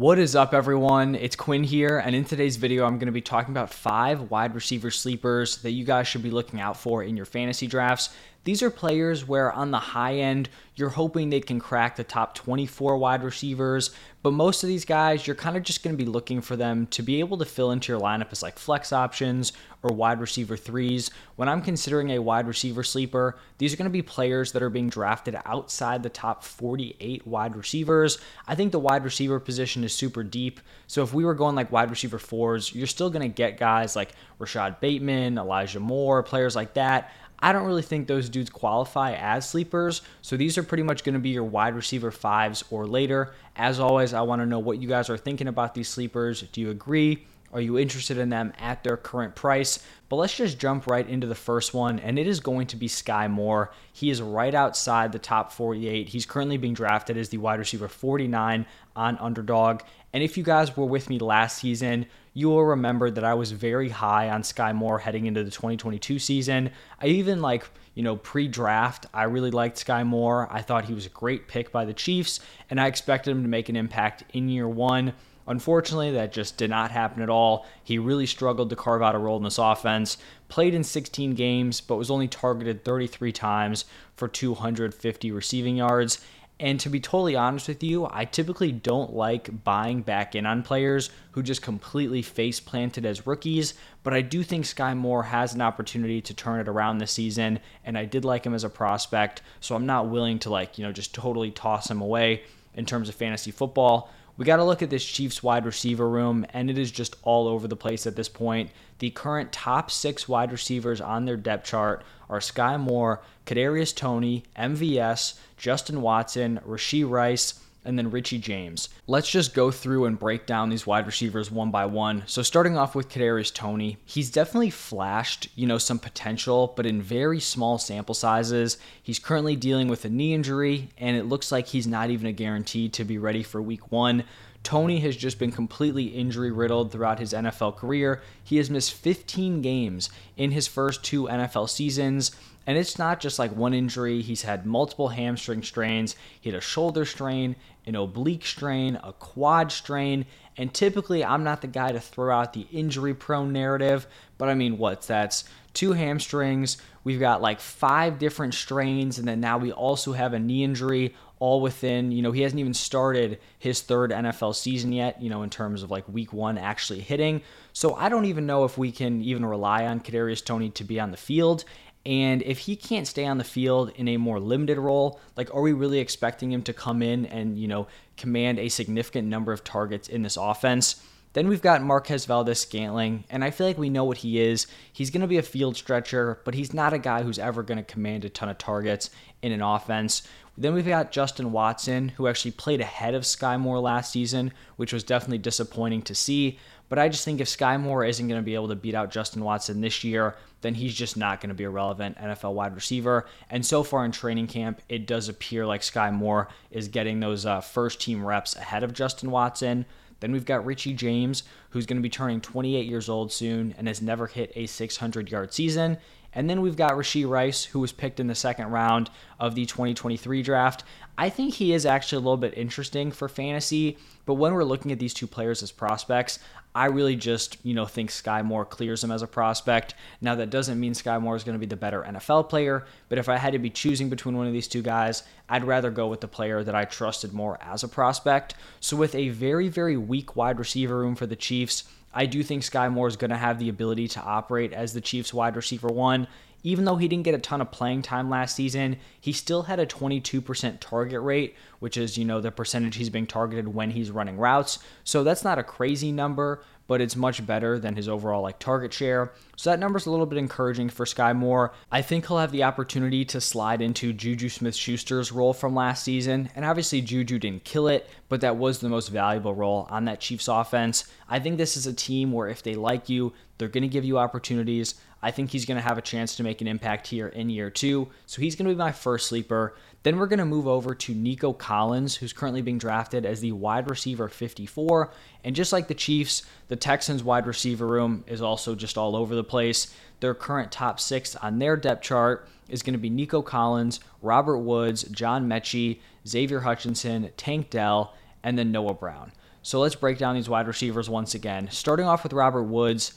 What is up, everyone? It's Quinn here, and in today's video, I'm going to be talking about five wide receiver sleepers that you guys should be looking out for in your fantasy drafts. These are players where, on the high end, you're hoping they can crack the top 24 wide receivers, but most of these guys, you're kind of just going to be looking for them to be able to fill into your lineup as like flex options or wide receiver threes. When I'm considering a wide receiver sleeper, these are going to be players that are being drafted outside the top 48 wide receivers. I think the wide receiver position is super deep. So if we were going like wide receiver fours, you're still going to get guys like Rashod Bateman, Elijah Moore, players like that. I don't really think those dudes qualify as sleepers. So these are pretty much going to be your wide receiver fives or later. As always, I want to know what you guys are thinking about these sleepers. Do you agree? Are you interested in them at their current price? But let's just jump right into the first one, and it is going to be Skyy Moore. He is right outside the top 48. He's currently being drafted as the wide receiver 49 on underdog. And if you guys were with me last season, you will remember that I was very high on Skyy Moore heading into the 2022 season. I even like, you know, pre draft, I really liked Skyy Moore. I thought he was a great pick by the Chiefs, and I expected him to make an impact in year one. Unfortunately, that just did not happen at all. He really struggled to carve out a role in this offense. Played in 16 games, but was only targeted 33 times for 250 receiving yards. And to be totally honest with you, I typically don't like buying back in on players who just completely face planted as rookies, but I do think Skyy Moore has an opportunity to turn it around this season, and I did like him as a prospect, so I'm not willing to like, you know, just totally toss him away in terms of fantasy football. We got to look at this Chiefs wide receiver room, and it is just all over the place at this point. The current top six wide receivers on their depth chart are Skyy Moore, Kadarius Toney, MVS, Justin Watson, Rashee Rice, and then Richie James. Let's just go through and break down these wide receivers one by one. So starting off with Kadarius Toney, he's definitely flashed, you know, some potential, but in very small sample sizes. He's currently dealing with a knee injury, and it looks like he's not even a guarantee to be ready for week one. Toney has just been completely injury riddled throughout his NFL career. He has missed 15 games in his first two NFL seasons. And it's not just like one injury. He's had multiple hamstring strains. He had a shoulder strain, an oblique strain, a quad strain. And typically, I'm not the guy to throw out the injury prone narrative, but I mean, what's that's two hamstrings. We've got like five different strains, and then now we also have a knee injury all within, you know, he hasn't even started his third NFL season yet, you know, in terms of like week one actually hitting. So I don't even know if we can even rely on Kadarius Toney to be on the field. And if he can't stay on the field in a more limited role, like are we really expecting him to come in and, you know, command a significant number of targets in this offense? Then we've got Marquez Valdes-Scantling, and I feel like we know what he is. He's going to be a field stretcher, but he's not a guy who's ever going to command a ton of targets in an offense. Then we've got Justin Watson, who actually played ahead of Skyy Moore last season, which was definitely disappointing to see. But I just think if Skyy Moore isn't going to be able to beat out Justin Watson this year, then he's just not going to be a relevant NFL wide receiver. And so far in training camp, it does appear like Skyy Moore is getting those uh, first team reps ahead of Justin Watson. Then we've got Richie James, who's going to be turning 28 years old soon and has never hit a 600 yard season. And then we've got Rashee Rice, who was picked in the second round of the 2023 draft. I think he is actually a little bit interesting for fantasy, but when we're looking at these two players as prospects, I really just, you know, think Skyy Moore clears him as a prospect. Now that doesn't mean Skyy Moore is going to be the better NFL player, but if I had to be choosing between one of these two guys, I'd rather go with the player that I trusted more as a prospect. So with a very very weak wide receiver room for the Chiefs, I do think Skyy Moore is going to have the ability to operate as the Chiefs wide receiver one. Even though he didn't get a ton of playing time last season, he still had a 22% target rate, which is, you know, the percentage he's being targeted when he's running routes. So that's not a crazy number, but it's much better than his overall like target share. So that number's a little bit encouraging for Skyy Moore. I think he'll have the opportunity to slide into Juju Smith-Schuster's role from last season, and obviously Juju didn't kill it, but that was the most valuable role on that Chiefs offense. I think this is a team where if they like you, they're going to give you opportunities. I think he's going to have a chance to make an impact here in year two. So he's going to be my first sleeper. Then we're going to move over to Nico Collins, who's currently being drafted as the wide receiver 54. And just like the Chiefs, the Texans wide receiver room is also just all over the place. Their current top six on their depth chart is going to be Nico Collins, Robert Woods, John Metchie, Xavier Hutchinson, Tank Dell, and then Noah Brown. So let's break down these wide receivers once again. Starting off with Robert Woods,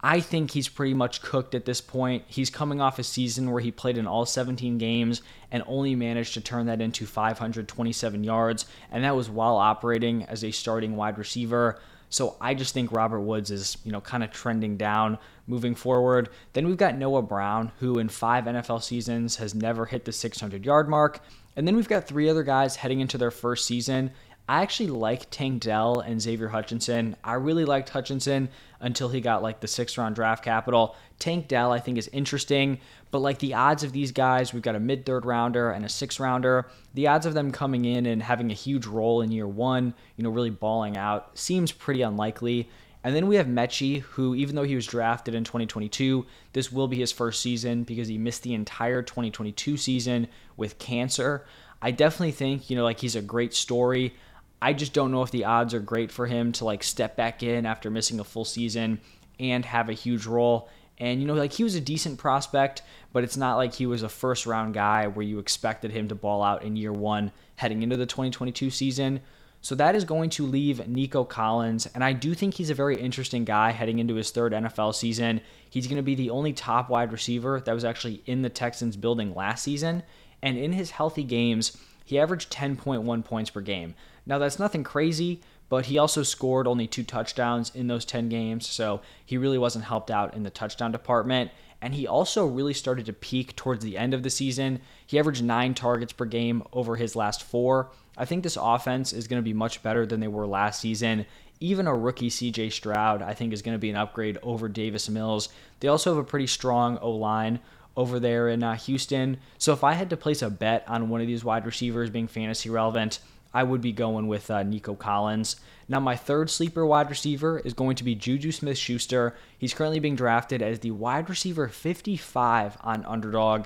I think he's pretty much cooked at this point. He's coming off a season where he played in all 17 games and only managed to turn that into 527 yards, and that was while operating as a starting wide receiver. So I just think Robert Woods is, you know, kind of trending down moving forward. Then we've got Noah Brown, who in five NFL seasons has never hit the 600 yard mark. And then we've got three other guys heading into their first season I actually like Tank Dell and Xavier Hutchinson. I really liked Hutchinson until he got like the sixth round draft capital. Tank Dell, I think, is interesting, but like the odds of these guys, we've got a mid third rounder and a sixth rounder. The odds of them coming in and having a huge role in year one, you know, really balling out, seems pretty unlikely. And then we have Metchie, who, even though he was drafted in 2022, this will be his first season because he missed the entire 2022 season with cancer. I definitely think, you know, like he's a great story. I just don't know if the odds are great for him to like step back in after missing a full season and have a huge role. And you know, like he was a decent prospect, but it's not like he was a first round guy where you expected him to ball out in year one heading into the 2022 season. So that is going to leave Nico Collins, and I do think he's a very interesting guy heading into his third NFL season. He's going to be the only top wide receiver that was actually in the Texans building last season, and in his healthy games, he averaged 10.1 points per game. Now, that's nothing crazy, but he also scored only two touchdowns in those 10 games, so he really wasn't helped out in the touchdown department. And he also really started to peak towards the end of the season. He averaged nine targets per game over his last four. I think this offense is going to be much better than they were last season. Even a rookie CJ Stroud, I think, is going to be an upgrade over Davis Mills. They also have a pretty strong O line over there in uh, Houston. So if I had to place a bet on one of these wide receivers being fantasy relevant, I would be going with uh, Nico Collins. Now, my third sleeper wide receiver is going to be Juju Smith Schuster. He's currently being drafted as the wide receiver 55 on underdog.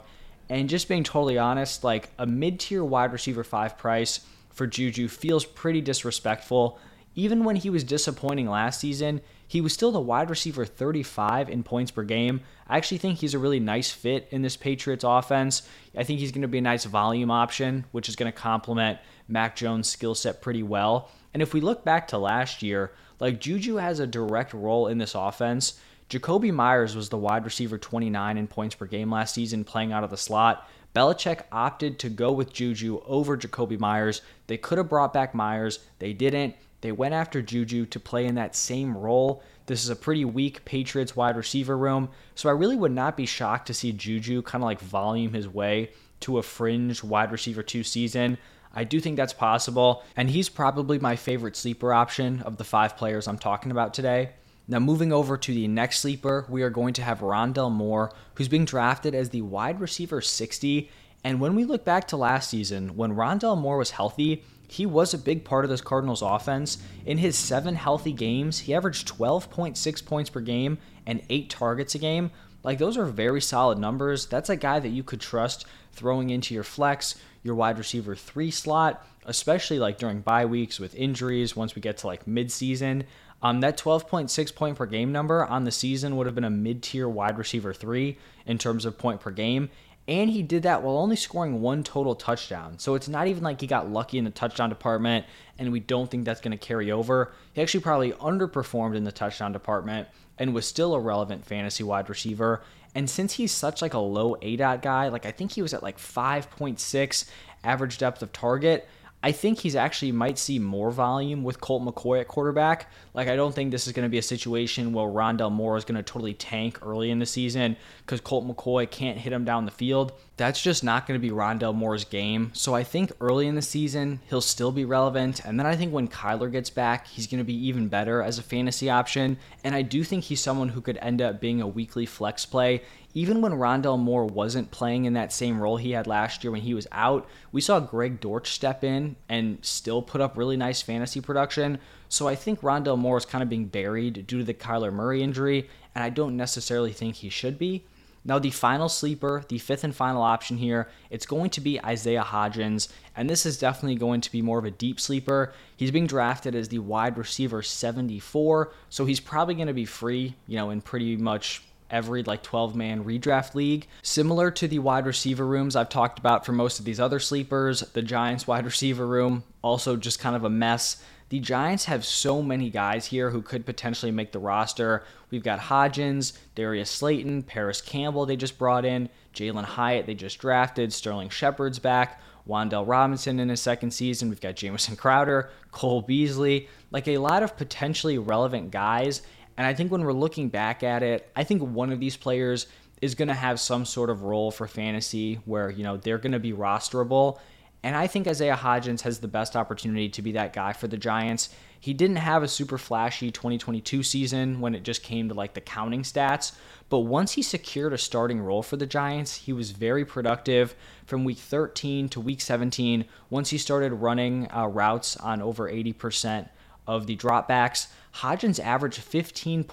And just being totally honest, like a mid tier wide receiver 5 price for Juju feels pretty disrespectful. Even when he was disappointing last season, he was still the wide receiver 35 in points per game. I actually think he's a really nice fit in this Patriots offense. I think he's going to be a nice volume option, which is going to complement Mac Jones' skill set pretty well. And if we look back to last year, like Juju has a direct role in this offense. Jakobi Meyers was the wide receiver 29 in points per game last season, playing out of the slot. Belichick opted to go with Juju over Jakobi Meyers. They could have brought back Meyers, they didn't. They went after Juju to play in that same role. This is a pretty weak Patriots wide receiver room, so I really would not be shocked to see Juju kind of like volume his way to a fringe wide receiver two season. I do think that's possible, and he's probably my favorite sleeper option of the five players I'm talking about today. Now, moving over to the next sleeper, we are going to have Rondale Moore, who's being drafted as the wide receiver 60. And when we look back to last season, when Rondale Moore was healthy, he was a big part of this Cardinals offense. In his seven healthy games, he averaged 12.6 points per game and eight targets a game. Like, those are very solid numbers. That's a guy that you could trust throwing into your flex, your wide receiver three slot, especially like during bye weeks with injuries once we get to like midseason. Um, that 12.6 point per game number on the season would have been a mid tier wide receiver three in terms of point per game. And he did that while only scoring one total touchdown. So it's not even like he got lucky in the touchdown department and we don't think that's going to carry over. He actually probably underperformed in the touchdown department and was still a relevant fantasy wide receiver. And since he's such like a low ADOT guy, like I think he was at like 5.6 average depth of target, I think he's actually might see more volume with Colt McCoy at quarterback. Like, I don't think this is going to be a situation where Rondale Moore is going to totally tank early in the season because Colt McCoy can't hit him down the field. That's just not going to be Rondale Moore's game. So I think early in the season, he'll still be relevant. And then I think when Kyler gets back, he's going to be even better as a fantasy option. And I do think he's someone who could end up being a weekly flex play even when Rondale Moore wasn't playing in that same role he had last year when he was out, we saw Greg Dortch step in and still put up really nice fantasy production. So I think Rondale Moore is kind of being buried due to the Kyler Murray injury, and I don't necessarily think he should be. Now, the final sleeper, the fifth and final option here, it's going to be Isaiah Hodgins, and this is definitely going to be more of a deep sleeper. He's being drafted as the wide receiver 74, so he's probably going to be free, you know, in pretty much every like 12 man redraft league. Similar to the wide receiver rooms I've talked about for most of these other sleepers, the Giants wide receiver room also just kind of a mess. the Giants have so many guys here who could potentially make the roster. We've got Hodgins, Darius Slayton, Parris Campbell they just brought in, Jalin Hyatt they just drafted, Sterling Shepard's back, Wan'Dale Robinson in his second season. We've got Jamison Crowder, Cole Beasley, like a lot of potentially relevant guys. And I think when we're looking back at it, I think one of these players is going to have some sort of role for fantasy where, you know, they're going to be rosterable. And I think Isaiah Hodgins has the best opportunity to be that guy for the Giants. He didn't have a super flashy 2022 season when it just came to like the counting stats, but once he secured a starting role for the Giants, he was very productive from week 13 to week 17. Once he started running uh, routes on over 80% of the dropbacks, Hodgins averaged 15.2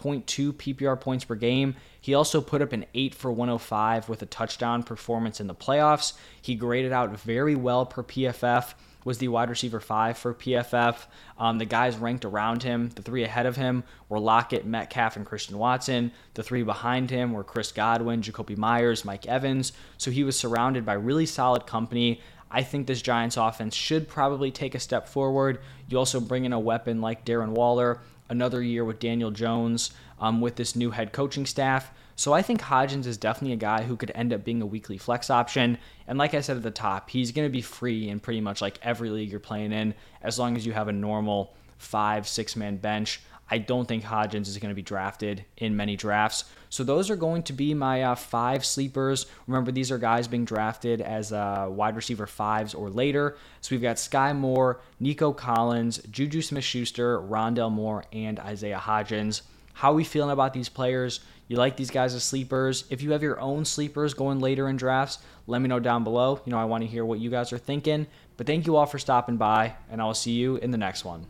PPR points per game. He also put up an 8 for 105 with a touchdown performance in the playoffs. He graded out very well per PFF was the wide receiver five for PFF. Um, the guys ranked around him, the three ahead of him were Lockett, Metcalf, and Christian Watson. The three behind him were Chris Godwin, Jakobi Meyers, Mike Evans. So he was surrounded by really solid company. I think this Giants offense should probably take a step forward. You also bring in a weapon like Darren Waller, another year with Daniel Jones, um, with this new head coaching staff. So I think Hodgins is definitely a guy who could end up being a weekly flex option. And like I said at the top, he's going to be free in pretty much like every league you're playing in, as long as you have a normal five, six man bench. I don't think Hodgins is going to be drafted in many drafts. So those are going to be my uh, five sleepers. Remember, these are guys being drafted as uh, wide receiver fives or later. So we've got Skyy Moore, Nico Collins, Juju Smith-Schuster, Rondale Moore, and Isaiah Hodgins. How are we feeling about these players? You like these guys as sleepers? If you have your own sleepers going later in drafts, let me know down below. You know, I want to hear what you guys are thinking. But thank you all for stopping by, and I will see you in the next one.